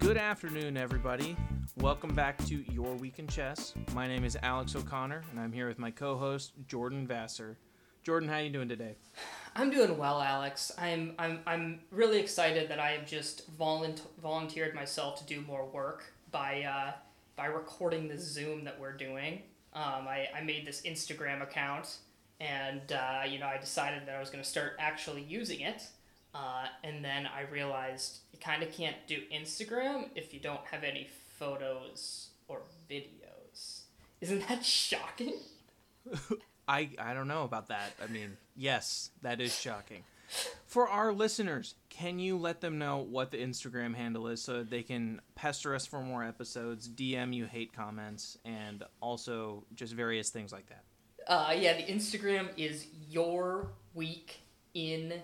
Good afternoon, everybody. Welcome back to Your Week in Chess. My name is Alex O'Connor, and I'm here with my co-host Jordan Vassar. Jordan, how are you doing today? I'm doing well, Alex. I'm I'm I'm really excited that I have just volunt- volunteered myself to do more work by uh, by recording the Zoom that we're doing. Um, I, I made this Instagram account, and uh, you know I decided that I was going to start actually using it. Uh, and then I realized you kind of can't do Instagram if you don't have any photos or videos. Isn't that shocking? I I don't know about that. I mean, yes, that is shocking. For our listeners, can you let them know what the Instagram handle is so that they can pester us for more episodes, DM you hate comments, and also just various things like that? Uh, yeah, the Instagram is your week in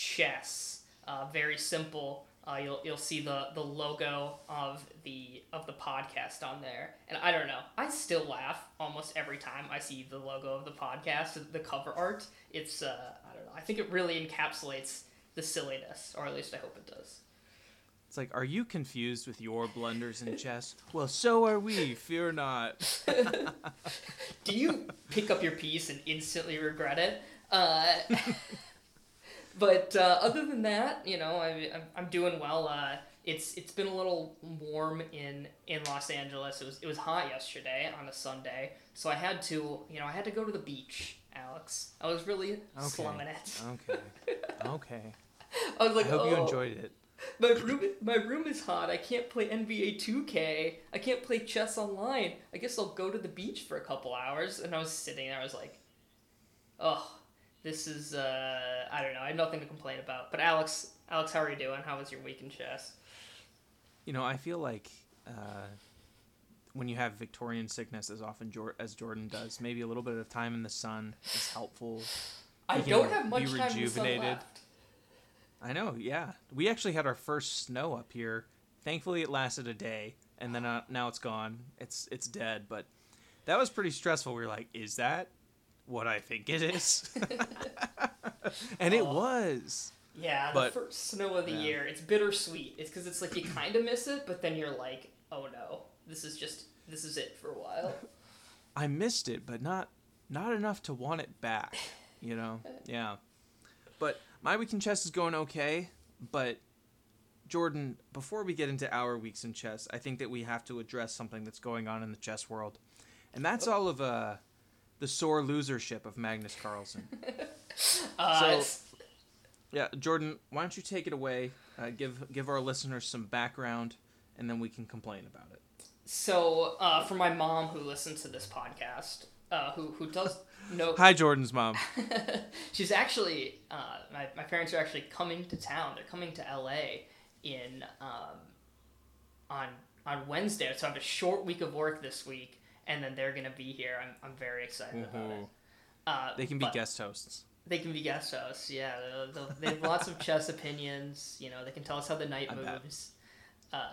chess. Uh, very simple. Uh, you'll you'll see the, the logo of the of the podcast on there, and I don't know. I still laugh almost every time I see the logo of the podcast, the cover art. It's uh, I don't know. I think it really encapsulates the silliness, or at least I hope it does. It's like, are you confused with your blunders in chess? Well, so are we. Fear not. Do you pick up your piece and instantly regret it? Uh, but uh, other than that, you know, I, I'm, I'm doing well. Uh, it's it's been a little warm in in Los Angeles. It was it was hot yesterday on a Sunday, so I had to you know I had to go to the beach. Alex, I was really Okay. slumming it. Okay. Okay. I was like, I hope you "Oh, enjoyed it. My room, my room is hot. I can't play NBA 2K. I can't play chess online. I guess I'll go to the beach for a couple hours. And I was sitting there. I was like, this is uh, I don't know. I have nothing to complain about. But Alex, Alex, how are you doing? How was your week in chess? You know, I feel like uh, when you have Victorian sickness, as often Jor- as Jordan does, maybe a little bit of time in the sun is helpful. I You don't have much time in the sun rejuvenated. left. I know, yeah. We actually had our first snow up here. Thankfully, it lasted a day, and then uh, now it's gone. It's it's dead, but that was pretty stressful. We were like, "Is that what I think it is?" and it Oh. was. Yeah, But- the first snow of the yeah. year. It's bittersweet. It's because it's like you kind of miss it, but then you're like, oh no, this is just this is it for a while. I missed it, but not not enough to want it back. You know, yeah. But my week in chess is going okay. But Jordan, before we get into our weeks in chess, I think that we have to address something that's going on in the chess world, and that's all of uh, the sore losership of Magnus Carlsen. Uh, So- yeah, Jordan, why don't you take it away? Uh, give give our listeners some background, and then we can complain about it. So, uh, for my mom who listens to this podcast, uh, who who does know, Hi, Jordan's mom. she's actually uh, my my parents are actually coming to town. They're coming to L.A. in um, on on Wednesday. So I have a short week of work this week, and then they're gonna be here. I'm I'm very excited about it. Uh, They can be guest hosts. They can be guest hosts. Yeah, they'll, they'll, they have lots of chess opinions. You know, they can tell us how the knight I moves. Uh,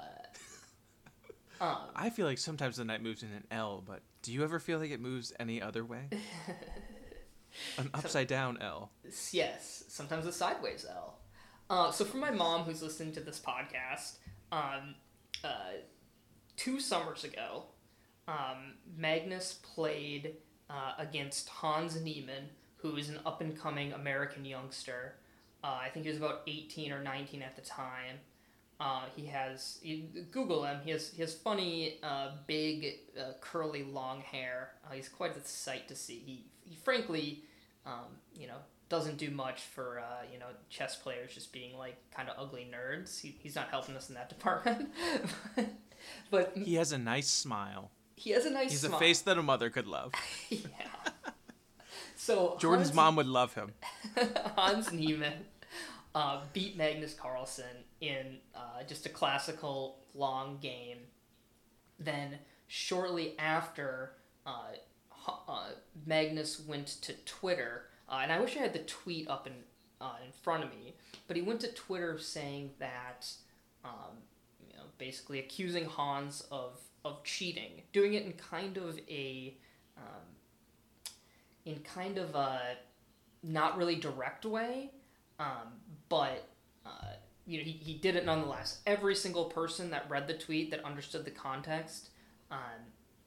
um, I feel like sometimes the knight moves in an L, but do you ever feel like it moves any other way? An upside down L. Yes, sometimes a sideways L. Uh, so for my mom who's listening to this podcast, um, uh, two summers ago, um, Magnus played uh, against Hans Niemann, who is an up and coming American youngster. Uh, I think he was about 18 or 19 at the time. Uh, he has Google him. He has he has funny, uh, big, uh, curly, long hair. Uh, he's quite a sight to see. He, he frankly, um, you know, doesn't do much for uh, you know chess players just being like kind of ugly nerds. He, he's not helping us in that department. but He has a nice smile. He has a nice He's smile. a face that a mother could love. yeah. So Jordan's Hans- mom would love him. Hans Niemann uh, beat Magnus Carlsen in uh, just a classical long game. Then, shortly after, uh, uh, Magnus went to Twitter, uh, and I wish I had the tweet up in, uh, in front of me, but he went to Twitter saying that, um, you know, basically accusing Hans of, of cheating, doing it in kind of a, um, in kind of a not really direct way, um, but uh, you know, he, he did it nonetheless. Every single person that read the tweet that understood the context um,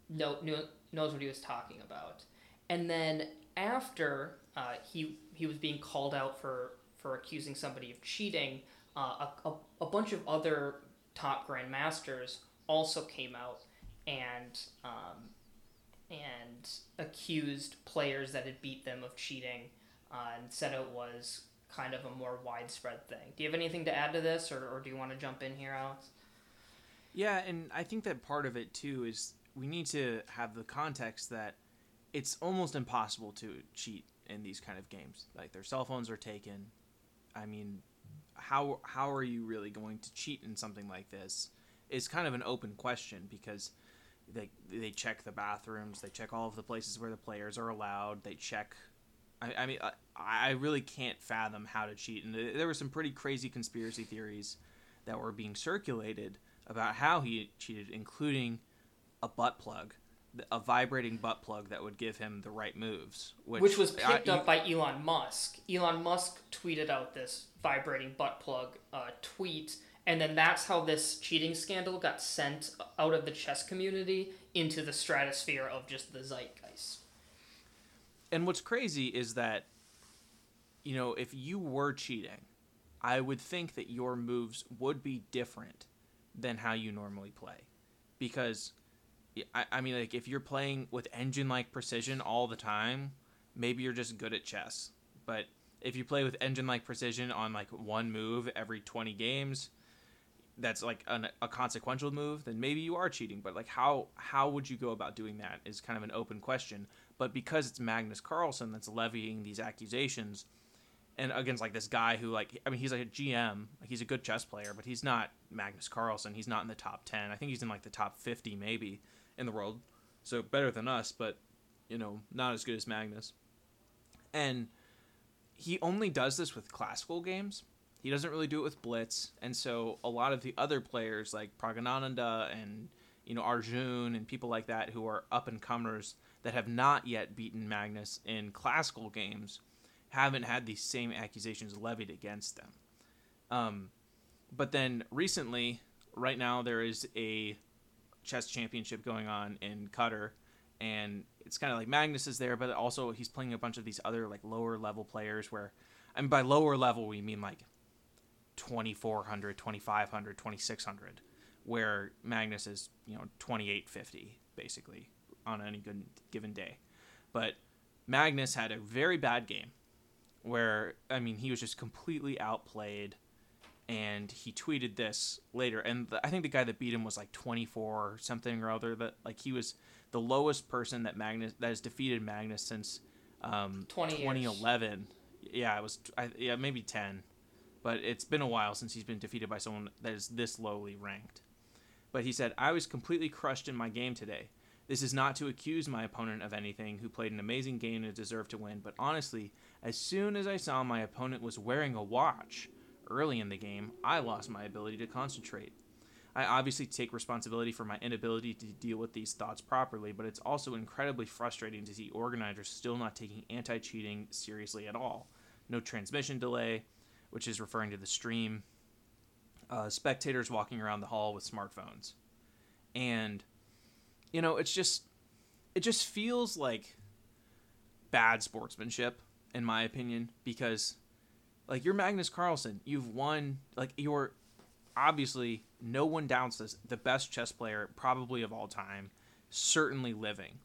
know, knew, knows what he was talking about. And then after uh, he he was being called out for for accusing somebody of cheating, uh, a, a, a bunch of other top grandmasters also came out and um, and accused players that had beat them of cheating uh, and said it was kind of a more widespread thing. Do you have anything to add to this, or, or do you want to jump in here, Alex? Yeah, and I think that part of it too is we need to have the context that it's almost impossible to cheat in these kind of games. Like their cell phones are taken. I mean, how how are you really going to cheat in something like this? Is kind of an open question because they they check the bathrooms, they check all of the places where the players are allowed, they check. I, I mean, I, I really can't fathom how to cheat, and there were some pretty crazy conspiracy theories that were being circulated about how he cheated, including a butt plug, a vibrating butt plug that would give him the right moves, which, which was picked I, up by Elon Musk. Elon Musk tweeted out this vibrating butt plug uh, tweet, and then that's how this cheating scandal got sent out of the chess community into the stratosphere of just the zeitgeist. And what's crazy is that, you know, if you were cheating, I would think that your moves would be different than how you normally play. Because, I, I mean, like, if you're playing with engine like precision all the time, maybe you're just good at chess. But if you play with engine like precision on like one move every 20 games, that's like an, a consequential move, then maybe you are cheating. But like, how how would you go about doing that is kind of an open question. But because it's Magnus Carlsen that's levying these accusations, and against like this guy who like I mean he's like a GM, like he's a good chess player, but he's not Magnus Carlsen. He's not in the top ten. I think he's in like the top fifty maybe in the world, so better than us, but you know not as good as Magnus. And he only does this with classical games he doesn't really do it with blitz, and so a lot of the other players like Praggnanandhaa and you know Arjun and people like that who are up and comers that have not yet beaten Magnus in classical games haven't had these same accusations levied against them. Um, but then recently, right now there is a chess championship going on in Qatar, and it's kind of like Magnus is there, but also he's playing a bunch of these other like lower level players where, mean by lower level we mean like 2400 2500 2600 where magnus is you know 2850 basically on any good given day. But magnus had a very bad game where i mean he was just completely outplayed and he tweeted this later and the, i think the guy that beat him was like 24 something or other that like he was the lowest person that magnus that has defeated magnus since um 20 2011 years. yeah it was I, yeah maybe 10 but it's been a while since he's been defeated by someone that is this lowly ranked. But he said, I was completely crushed in my game today. This is not to accuse my opponent of anything, who played an amazing game and deserved to win, but honestly, as soon as I saw my opponent was wearing a watch early in the game, I lost my ability to concentrate. I obviously take responsibility for my inability to deal with these thoughts properly, but it's also incredibly frustrating to see organizers still not taking anti cheating seriously at all. No transmission delay, which is referring to the stream, uh, spectators walking around the hall with smartphones. And, you know, it's just, it just feels like bad sportsmanship, in my opinion, because, like, you're Magnus Carlsen. You've won, like, you're obviously, no one doubts this, the best chess player probably of all time, certainly living.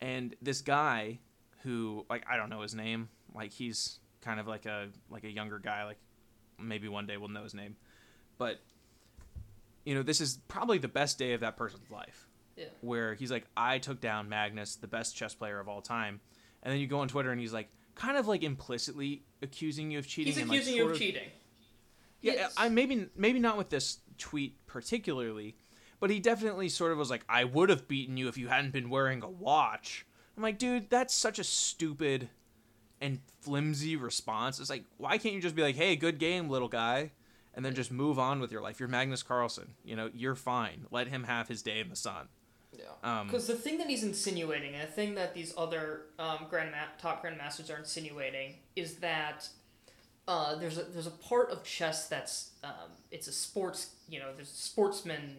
And this guy who, like, I don't know his name, like, he's kind of like a like a younger guy. Like maybe one day we'll know his name, but you know this is probably the best day of that person's life. Yeah. Where he's like, I took down Magnus, the best chess player of all time, and then you go on Twitter and he's like, kind of like implicitly accusing you of cheating. He's accusing like you of, of cheating. Yeah. I maybe maybe not with this tweet particularly, but he definitely sort of was like, I would have beaten you if you hadn't been wearing a watch. I'm like, dude, that's such a stupid and flimsy response. It's like, why can't you just be like, hey, good game, little guy? And then just move on with your life. You're Magnus Carlsen. You know, you're fine. Let him have his day in the sun. Yeah. Because um, the thing that he's insinuating, and the thing that these other um, grand top grandmasters are insinuating, is that uh, there's a there's a part of chess that's um, it's a sports you know there's a sportsman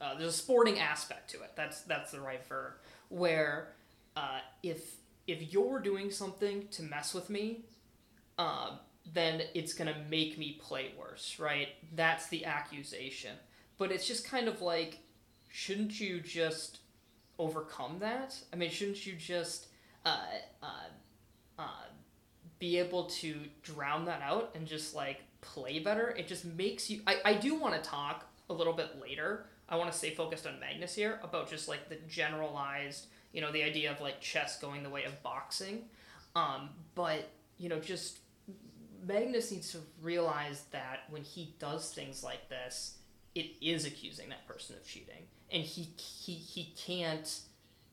uh, there's a sporting aspect to it that's that's the right verb where uh, if if you're doing something to mess with me uh, then it's gonna make me play worse right that's the accusation but it's just kind of like shouldn't you just overcome that I mean shouldn't you just uh, uh, uh, be able to drown that out and just like play better. It just makes you. I, I do want to talk a little bit later. I want to stay focused on Magnus here about just like the generalized, you know, the idea of like chess going the way of boxing. Um, but, you know, just Magnus needs to realize that when he does things like this, it is accusing that person of cheating. And he, he, he can't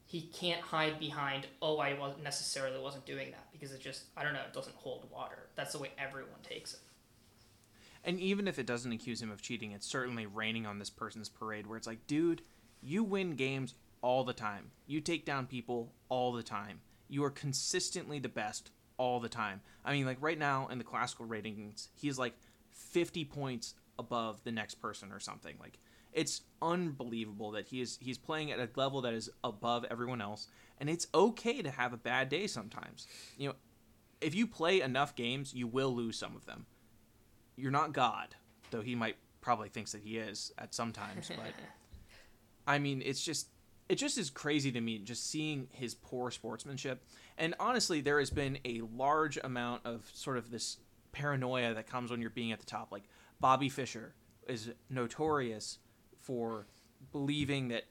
he can't hide behind oh i wasn't necessarily wasn't doing that because it just i don't know it doesn't hold water that's the way everyone takes it And even if it doesn't accuse him of cheating, it's certainly raining on this person's parade where it's like, dude, you win games all the time. You take down people all the time. You are consistently the best all the time. I mean, like right now in the classical ratings, he's like 50 points above the next person or something. Like it's unbelievable that he is he's playing at a level that is above everyone else and it's okay to have a bad day sometimes. You know, if you play enough games, you will lose some of them you're not God, though he might probably thinks that he is at some times. But I mean, it's just it just is crazy to me just seeing his poor sportsmanship. And honestly, there has been a large amount of sort of this paranoia that comes when you're being at the top. Like Bobby Fischer is notorious for believing that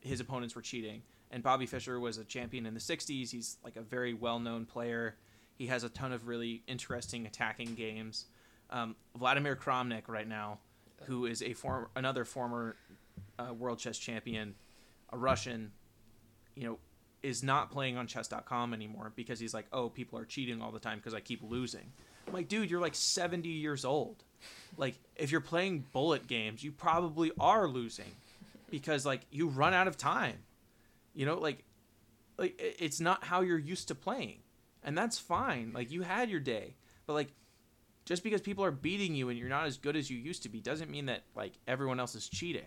his opponents were cheating. And Bobby Fischer was a champion in the 60s. He's like a very well known player. He has a ton of really interesting attacking games um, Vladimir Kramnik right now, who is a form another former uh, world chess champion, a Russian, you know, is not playing on chess.com anymore because he's like, oh, people are cheating all the time because I keep losing. I'm like, dude, you're like 70 years old. Like, if you're playing bullet games, you probably are losing because like you run out of time. You know, like, like it's not how you're used to playing, and that's fine. Like you had your day, but like just because people are beating you and you're not as good as you used to be doesn't mean that like everyone else is cheating.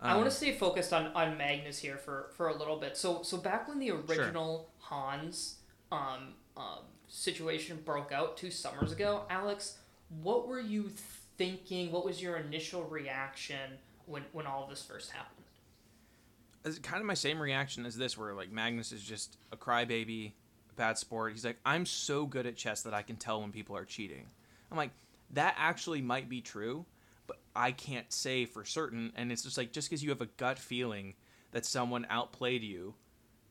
I want Um, to stay focused on, on Magnus here for, for a little bit. So so back when the original Hans um, um, situation broke out two summers ago, Alex, what were you thinking? What was your initial reaction when when all of this first happened? it's kind of my same reaction as this, where like Magnus is just a crybaby, a bad sport. He's like, I'm so good at chess that I can tell when people are cheating. I'm like, that actually might be true, I can't say for certain. And it's just like, just because you have a gut feeling that someone outplayed you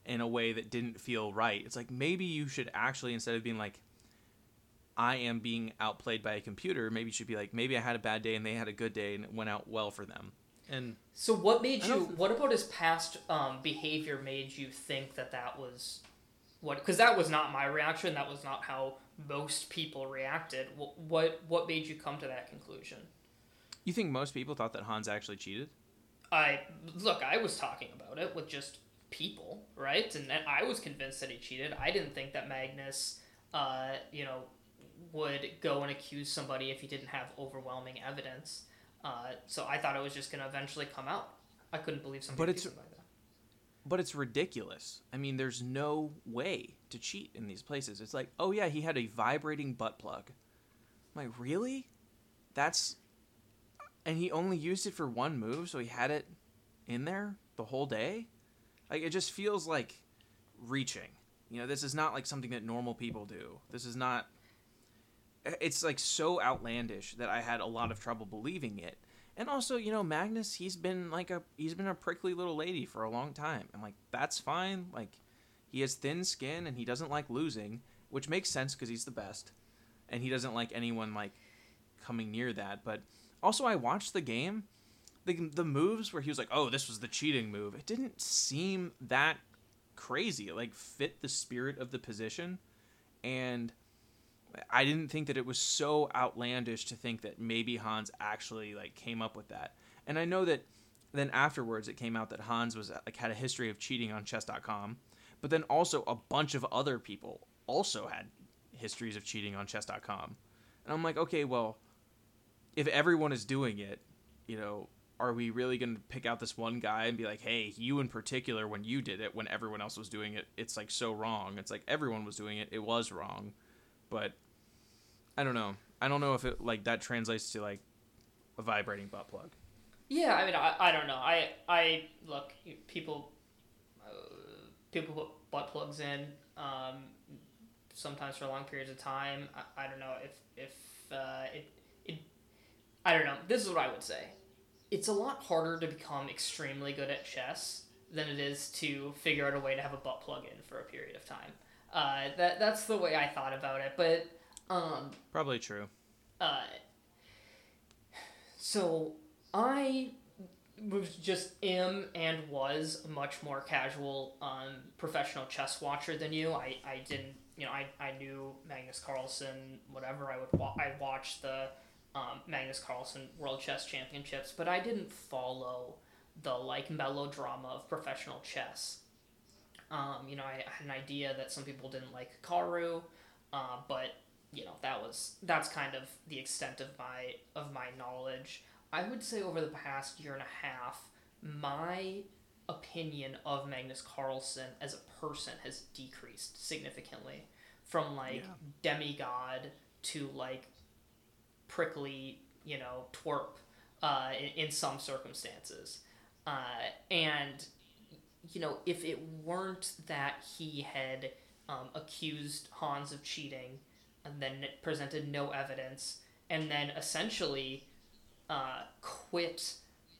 in a way that didn't feel right, it's like maybe you should actually, instead of being like, I am being outplayed by a computer, maybe you should be like, maybe I had a bad day and they had a good day and it went out well for them. And So what made you? What about his past um, behavior made you think that that was what? Because that was not my reaction. That was not how most people reacted. What what, what made you come to that conclusion? You think most people thought that Hans actually cheated? I look. I was talking about it with just people, right? And, and I was convinced that he cheated. I didn't think that Magnus, uh, you know, would go and accuse somebody if he didn't have overwhelming evidence. Uh, so I thought it was just going to eventually come out. I couldn't believe somebody But it's- that. But it's ridiculous. I mean, there's no way to cheat in these places. It's like, oh yeah, he had a vibrating butt plug. I'm like, really? That's and he only used it for one move, so he had it in there the whole day? Like it just feels like reaching. You know, this is not like something that normal people do. This is not it's like so outlandish that I had a lot of trouble believing it. And also, you know, Magnus, he's been like a he's been a prickly little lady for a long time. And like that's fine. Like he has thin skin and he doesn't like losing, which makes sense cuz he's the best. And he doesn't like anyone like coming near that, but also I watched the game. The the moves where he was like, "Oh, this was the cheating move." It didn't seem that crazy. It like fit the spirit of the position and I didn't think that it was so outlandish to think that maybe Hans actually like came up with that. And I know that then afterwards it came out that Hans was like had a history of cheating on chess.com, but then also a bunch of other people also had histories of cheating on chess.com. And I'm like, okay, well, if everyone is doing it, you know, are we really going to pick out this one guy and be like, hey, you in particular, when you did it, when everyone else was doing it, it's like so wrong. It's like everyone was doing it, it was wrong. But I don't know. I don't know if it like that translates to like a vibrating butt plug. Yeah, I mean, I, I don't know. I I look people uh, people put butt plugs in um, sometimes for long periods of time. I, I don't know if if uh, it it I don't know. This is what I would say. It's a lot harder to become extremely good at chess than it is to figure out a way to have a butt plug in for a period of time. Uh, that that's the way I thought about it, but um, probably true. Uh, so I was just am and was a much more casual um, professional chess watcher than you. I, I didn't you know I, I knew Magnus Carlsen whatever I would wa- I watched the um, Magnus Carlsen World Chess Championships, but I didn't follow the like melodrama of professional chess. Um, you know, I had an idea that some people didn't like Hikaru, uh, but you know that was that's kind of the extent of my of my knowledge. I would say over the past year and a half, my opinion of Magnus Carlsen as a person has decreased significantly from like yeah. demigod to like prickly, you know, twerp uh, in, in some circumstances. Uh, and, you know, if it weren't that he had um, accused Hans of cheating and then presented no evidence and then essentially uh, quit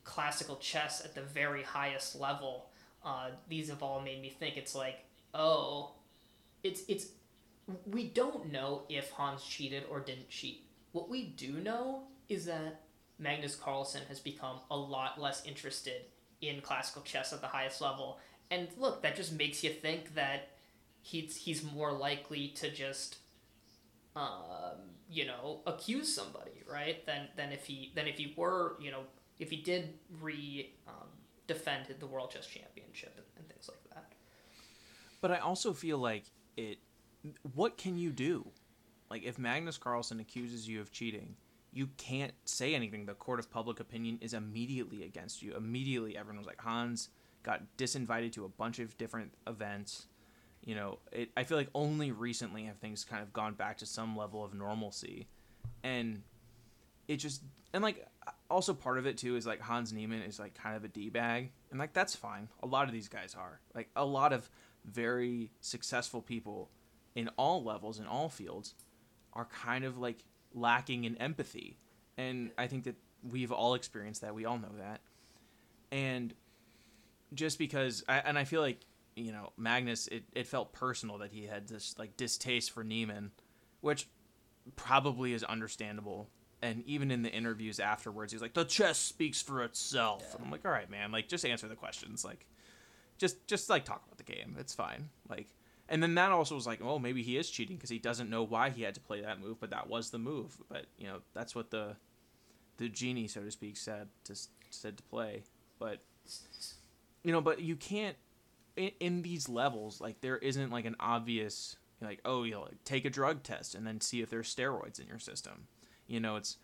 classical chess at the very highest level, uh, these have all made me think it's like, oh, it's it's we don't know if Hans cheated or didn't cheat. What we do know is that Magnus Carlsen has become a lot less interested in classical chess at the highest level. And look, that just makes you think that he's he's more likely to just um, you know, accuse somebody, right? Than than if he than if he were, you know, if he did re um, defend the World Chess Championship and, and things like that. But I also feel like it. What can you do? Like if Magnus Carlsen accuses you of cheating, you can't say anything. The court of public opinion is immediately against you. Immediately, everyone was like, Hans got disinvited to a bunch of different events you know, it, I feel like only recently have things kind of gone back to some level of normalcy, and it just and like also part of it too is like Hans Niemann is like kind of a d bag, and like that's fine. A lot of these guys are like a lot of very successful people in all levels in all fields are kind of like lacking in empathy, and I think that we've all experienced that. We all know that, and just because I, and I feel like you know Magnus, it, it felt personal that he had this like distaste for Niemann, which probably is understandable. And even in the interviews afterwards, he's like, "The chess speaks for itself." Yeah. And I'm like, "All right, man. Like, just answer the questions. Like, just just like talk about the game. It's fine." Like, and then that also was like, "Oh, maybe he is cheating because he doesn't know why he had to play that move, but that was the move." But you know, that's what the the genie, so to speak, said to said to play. But you know, but you can't in, in these levels, like there isn't like an obvious like oh you like, take a drug test and then see if there's steroids in your system. You know, it's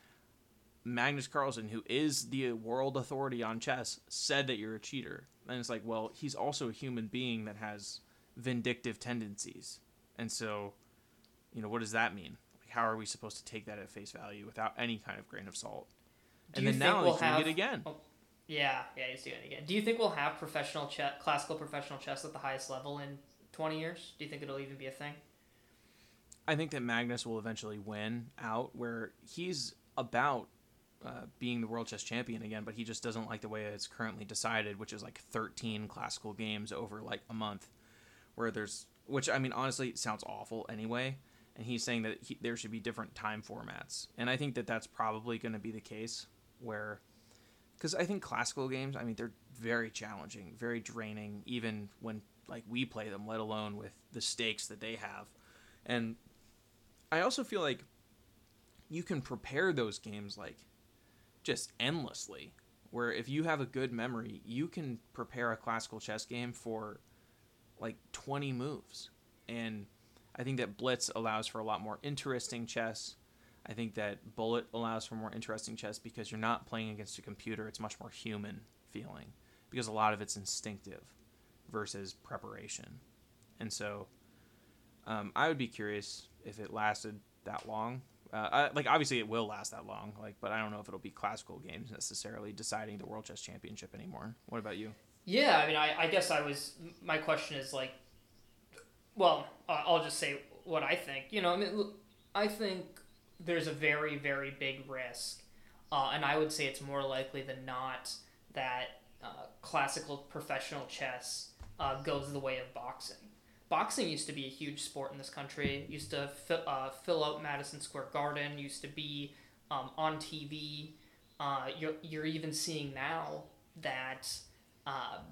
Magnus Carlsen, who is the world authority on chess, said that you're a cheater. And it's like, well, he's also a human being that has vindictive tendencies. And so, you know, what does that mean? Like, how are we supposed to take that at face value without any kind of grain of salt? Do and then now we'll he's have... doing it again. Oh, yeah, yeah, he's doing it again. Do you think we'll have professional chess, classical professional chess at the highest level in 20 years? Do you think it'll even be a thing? I think that Magnus will eventually win out where he's about uh, being the world chess champion again, but he just doesn't like the way it's currently decided, which is like 13 classical games over like a month, where there's, which I mean, honestly, sounds awful anyway. And he's saying that he, there should be different time formats. And I think that that's probably going to be the case where because I think classical games, I mean, they're very challenging, very draining, even when like we play them, let alone with the stakes that they have. And I also feel like you can prepare those games like just endlessly. Where if you have a good memory, you can prepare a classical chess game for like 20 moves. And I think that Blitz allows for a lot more interesting chess. I think that Bullet allows for more interesting chess because you're not playing against a computer. It's much more human feeling because a lot of it's instinctive versus preparation. And so um, I would be curious if it lasted that long. Uh, I, like obviously it will last that long, like, but I don't know if it'll be classical games necessarily deciding the World Chess Championship anymore. What about you? Yeah, I mean, I, I guess I was. My question is like, well, I'll just say what I think. You know, I mean, I think there's a very, very big risk, uh, and I would say it's more likely than not that uh, classical professional chess uh, goes the way of boxing. Boxing used to be a huge sport in this country. Used to fill, uh, fill out Madison Square Garden. Used to be um, on TV. Uh, you're, you're even seeing now that um,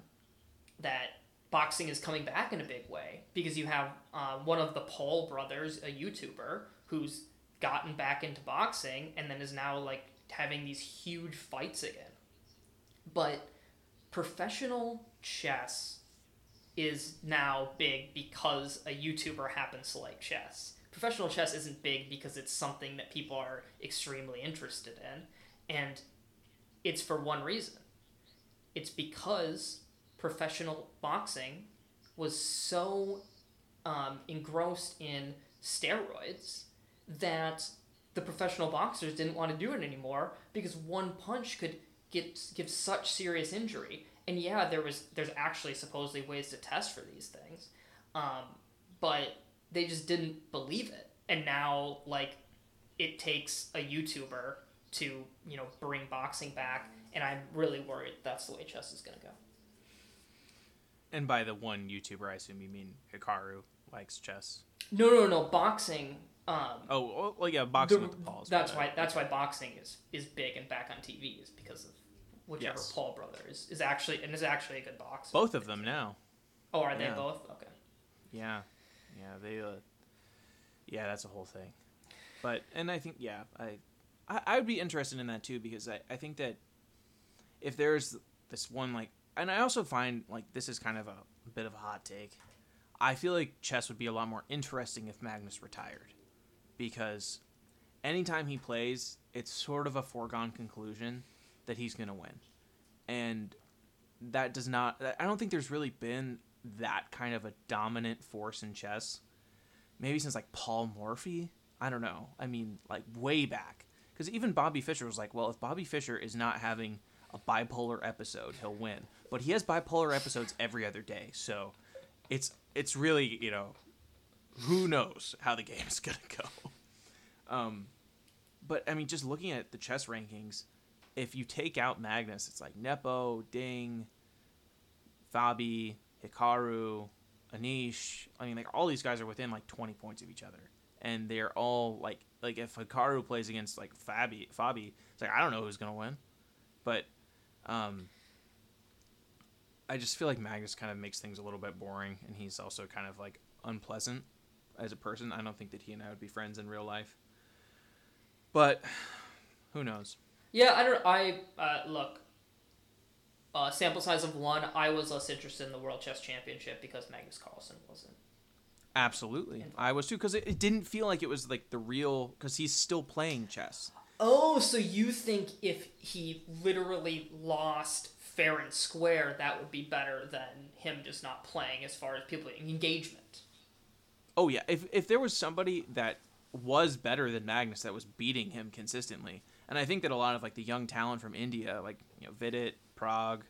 that boxing is coming back in a big way because you have uh, one of the Paul brothers, a YouTuber, who's gotten back into boxing and then is now like having these huge fights again. But professional chess is now big because a YouTuber happens to like chess. Professional chess isn't big because it's something that people are extremely interested in, and it's for one reason. It's because professional boxing was so um, engrossed in steroids that the professional boxers didn't want to do it anymore because one punch could get give such serious injury. And yeah, there was there's actually supposedly ways to test for these things, um, but they just didn't believe it. And now like it takes a YouTuber to you know bring boxing back, and I'm really worried that's the way chess is gonna go. And by the one YouTuber, I assume you mean Hikaru likes chess. No, no, no, boxing. Um, Oh, well, yeah, boxing the- with the Pauls. that's why uh, that's why boxing is is big and back on TV is because of whichever Yes. Paul brother is, is actually and is actually a good boxer. both of them now. Oh, are they yeah. both? Okay. Yeah, yeah, they. Uh, yeah, that's a whole thing. But and I think yeah, I, I, I would be interested in that too because I, I think that if there's this one like, and I also find like this is kind of a bit of a hot take. I feel like chess would be a lot more interesting if Magnus retired, because anytime he plays, it's sort of a foregone conclusion that he's gonna win, and that does not. I don't think there's really been that kind of a dominant force in chess. Maybe since like Paul Morphy. I don't know. I mean, like way back. Because even Bobby Fischer was like, well, if Bobby Fischer is not having a bipolar episode, he'll win. But he has bipolar episodes every other day. So it's it's really, you know, who knows how the game is going to go. Um, but I mean, just looking at the chess rankings, if you take out Magnus, it's like Nepo, Ding, Fabi, Hikaru, Anish. I mean, like all these guys are within like 20 points of each other, and they're all like like if Hikaru plays against like Fabi, Fabi, it's like I don't know who's gonna win, but um, I just feel like Magnus kind of makes things a little bit boring, and he's also kind of like unpleasant as a person. I don't think that he and I would be friends in real life, but who knows? Yeah, I don't. I uh, look. Uh, sample size of one. I was less interested in the World Chess Championship because Magnus Carlsen wasn't. Absolutely, I was too because it, it didn't feel like it was like the real because he's still playing chess. Oh, so you think if he literally lost fair and square, that would be better than him just not playing as far as people engagement? Oh yeah, if if there was somebody that was better than Magnus that was beating him consistently, and I think that a lot of like the young talent from India, like you know Vidit, Pragg,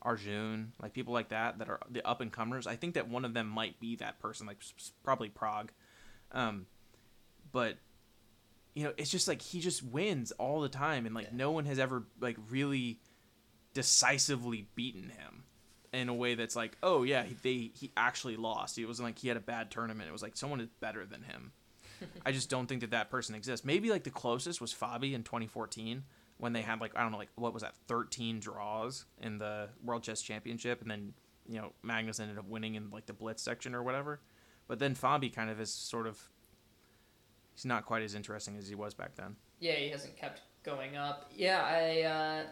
Arjun, like people like that that are the up and comers, I think that one of them might be that person, like probably Pragg, um, but you know it's just like he just wins all the time, and like no one has ever like really decisively beaten him in a way that's like, oh yeah, he, they he actually lost. It wasn't like he had a bad tournament. It was like someone is better than him. I just don't think that that person exists. Maybe like the closest was Fabi in 2014 when they had like I don't know like what was that 13 draws in the World Chess Championship, and then you know Magnus ended up winning in like the Blitz section or whatever. But then Fabi kind of is sort of he's not quite as interesting as he was back then. Yeah, he hasn't kept going up. Yeah, I. Uh,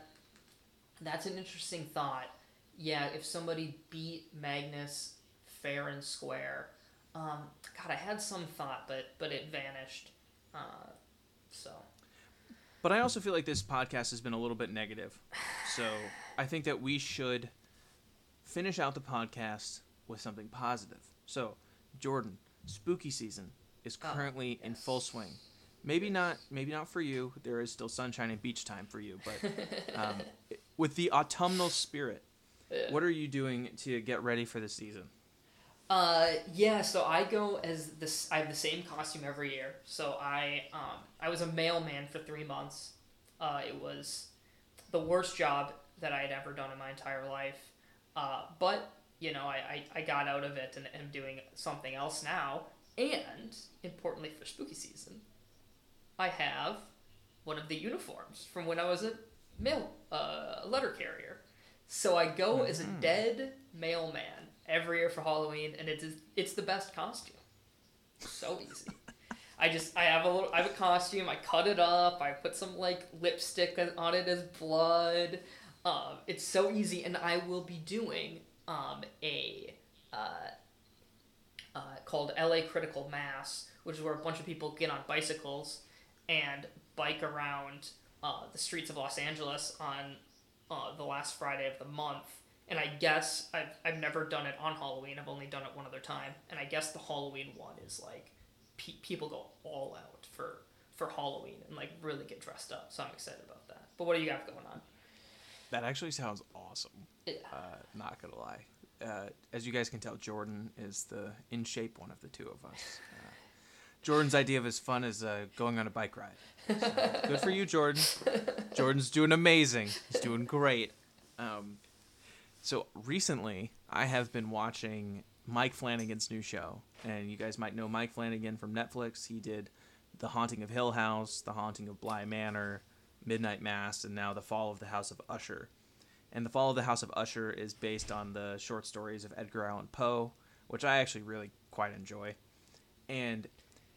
that's an interesting thought. Yeah, if somebody beat Magnus fair and square, Um, God, I had some thought, but but it vanished. Uh, so. But I also feel like this podcast has been a little bit negative. So I think that we should finish out the podcast with something positive. So, Jordan, spooky season is Oh, currently in full swing. Maybe not maybe not for you. There is still sunshine and beach time for you, but um, with the autumnal spirit, Yeah. what are you doing to get ready for the season? Uh, yeah. So I go as this. I have the same costume every year. So I um I was a mailman for three months. Uh, it was the worst job that I had ever done in my entire life. Uh, but you know I, I, I got out of it and am doing something else now. And importantly for spooky season, I have one of the uniforms from when I was a mail uh, letter carrier. So I go as a Mhm. dead mailman every year for Halloween, and it's it's the best costume. So easy. I just I have a little I have a costume. I cut it up. I put some like lipstick on it as blood. Um, it's so easy, and I will be doing um, a uh, uh, called LA Critical Mass, which is where a bunch of people get on bicycles and bike around uh, the streets of Los Angeles on uh, the last Friday of the month. And I guess I've, I've never done it on Halloween. I've only done it one other time. And I guess the Halloween one is like pe- people go all out for for Halloween and like really get dressed up. So I'm excited about that. But what do you got going on? That actually sounds awesome. Yeah. Uh, not gonna lie. Uh, as you guys can tell, Jordan is the in shape one of the two of us. Uh, Jordan's idea of his fun is uh, going on a bike ride. So, good for you, Jordan. Jordan's doing amazing. He's doing great. Um, so recently, I have been watching Mike Flanagan's new show, and you guys might know Mike Flanagan from Netflix. He did The Haunting of Hill House, The Haunting of Bly Manor, Midnight Mass, and now The Fall of the House of Usher. And The Fall of the House of Usher is based on the short stories of Edgar Allan Poe, which I actually really quite enjoy. And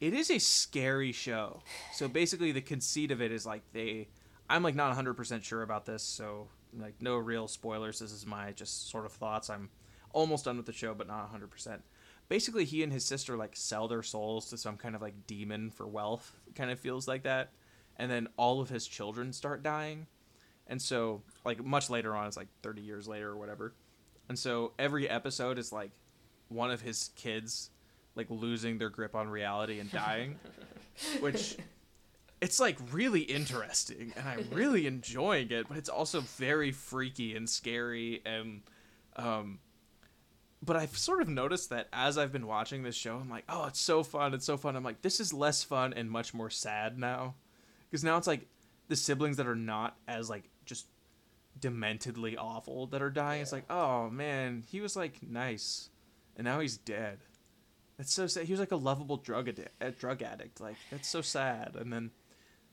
it is a scary show. So basically, the conceit of it is like they. I'm like not 100% sure about this, so like no real spoilers. This is my just sort of thoughts. I'm almost done with the show, but not 100%. Basically, he and his sister like sell their souls to some kind of like demon for wealth. Kind of feels like that. And then all of his children start dying. And so, like, much later on, it's like 30 years later or whatever. And so, every episode is like one of his kids, like, losing their grip on reality and dying, which it's like really interesting. And I'm really enjoying it, but it's also very freaky and scary. And, um, but I've sort of noticed that as I've been watching this show, I'm like, oh, it's so fun. It's so fun. I'm like, this is less fun and much more sad now. Because now it's like the siblings that are not as like dementedly awful that are dying. It's like, oh man, he was like nice, and now he's dead. That's so sad. He was like a lovable drug addict, drug addict. Like that's so sad. And then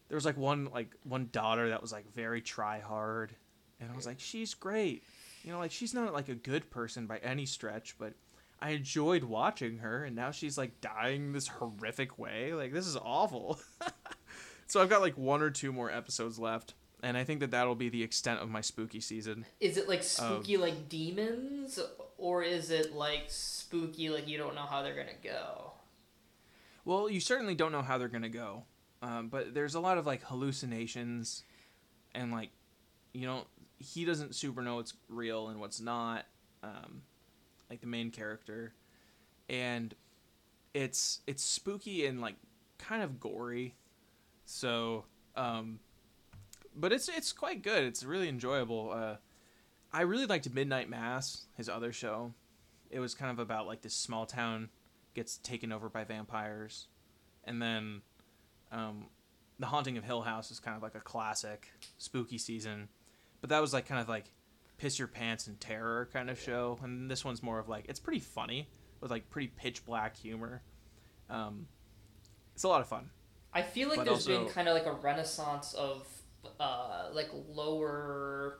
there was like one like one daughter that was like very try hard, and I was like, she's great. You know, like she's not like a good person by any stretch, but I enjoyed watching her, and now she's like dying this horrific way. Like this is awful. so I've got like one or two more episodes left, and I think that that'll be the extent of my spooky season. Is it like spooky like demons, or is it like spooky like you don't know how they're gonna go? Well, you certainly don't know how they're gonna go, um, but there's a lot of like hallucinations, and like, you know, he doesn't super know what's real and what's not, um, like the main character, and it's it's spooky and like kind of gory, so um, but it's it's quite good. It's really enjoyable. Uh, I really liked Midnight Mass, his other show. It was kind of about like this small town gets taken over by vampires, and then um, the Haunting of Hill House is kind of like a classic spooky season, but that was like kind of like piss your pants and terror kind of show, and this one's more of like it's pretty funny with like pretty pitch black humor. Um, it's a lot of fun. I feel like But there's been kind of like a renaissance of uh, like lower,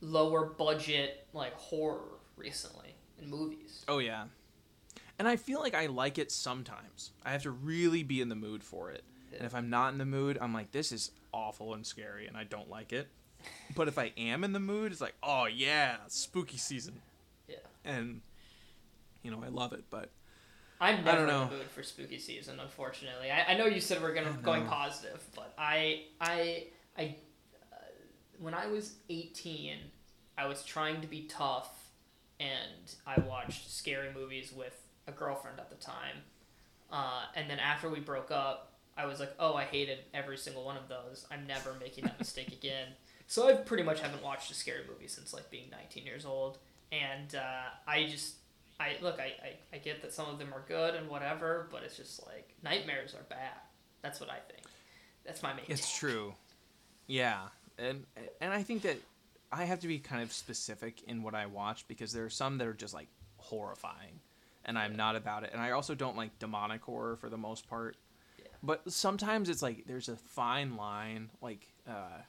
lower budget like horror recently in movies. Oh yeah. And I feel like I like it sometimes. I have to really be in the mood for it. And if I'm not in the mood, I'm like, this is awful and scary and I don't like it. But if I am in the mood, it's like, oh yeah, spooky season. Yeah. And you know, I love it, but I'm never don't in the mood for spooky season, unfortunately. I, I know you said we're gonna going know. positive, but I I I uh, when I was 18, I was trying to be tough, and I watched scary movies with a girlfriend at the time. Uh, and then after we broke up, I was like, oh, I hated every single one of those. I'm never making that mistake again. So I pretty much haven't watched a scary movie since like being 19 years old, and uh, I just I look, I, I, I get that some of them are good and whatever, but it's just like nightmares are bad. That's what I think. That's my main. It's take. true. Yeah, and and I think that I have to be kind of specific in what I watch because there are some that are just like horrifying, and I'm not about it. And I also don't like demonic horror for the most part. Yeah. But sometimes it's like there's a fine line, like uh,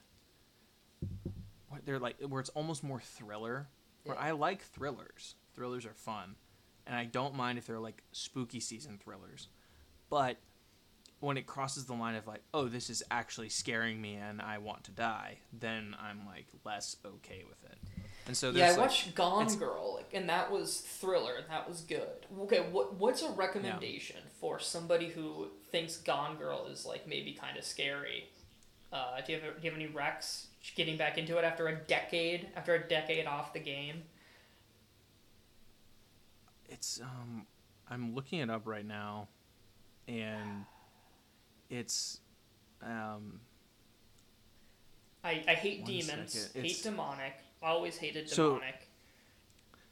what they're like where it's almost more thriller. Where Yeah. I like thrillers. Thrillers are fun, and I don't mind if they're like spooky season thrillers. But when it crosses the line of like, oh, this is actually scaring me and I want to die, then I'm like less okay with it. And so Yeah, I like, watched Gone Girl, like, and that was thriller, and that was good. Okay, what what's a recommendation for somebody who thinks Gone Girl is like maybe kind of scary? Uh, do you have do you have any recs getting back into it after a decade after a decade off the game? It's um, I'm looking it up right now, and it's um, I, I hate demons, hate demonic. Always hated So- demonic.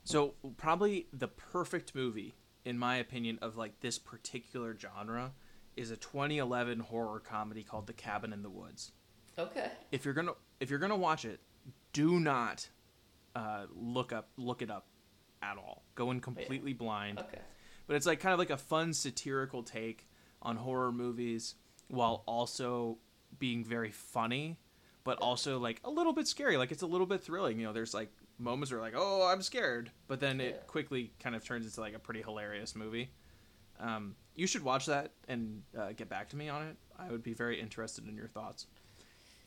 So probably the perfect movie, in my opinion, of like this particular genre, is a 2011 horror comedy called The Cabin in the Woods. okay. If you're gonna if you're gonna watch it, do not uh, look up look it up at all. Going in completely blind. Okay. But it's like kind of like a fun satirical take on horror movies while also being very funny, but also like a little bit scary. Like it's a little bit thrilling. You know, there's like moments where like, oh, I'm scared, but then it Yeah. quickly kind of turns into like a pretty hilarious movie. Um, you should watch that and uh, get back to me on it. I would be very interested in your thoughts.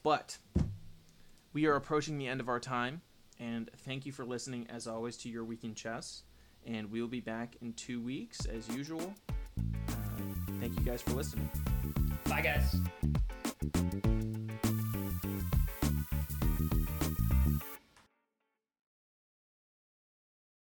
But we are approaching the end of our time, and thank you for listening as always to your week in chess. And we'll be back in two weeks as usual. Uh, thank you guys for listening. Bye, guys.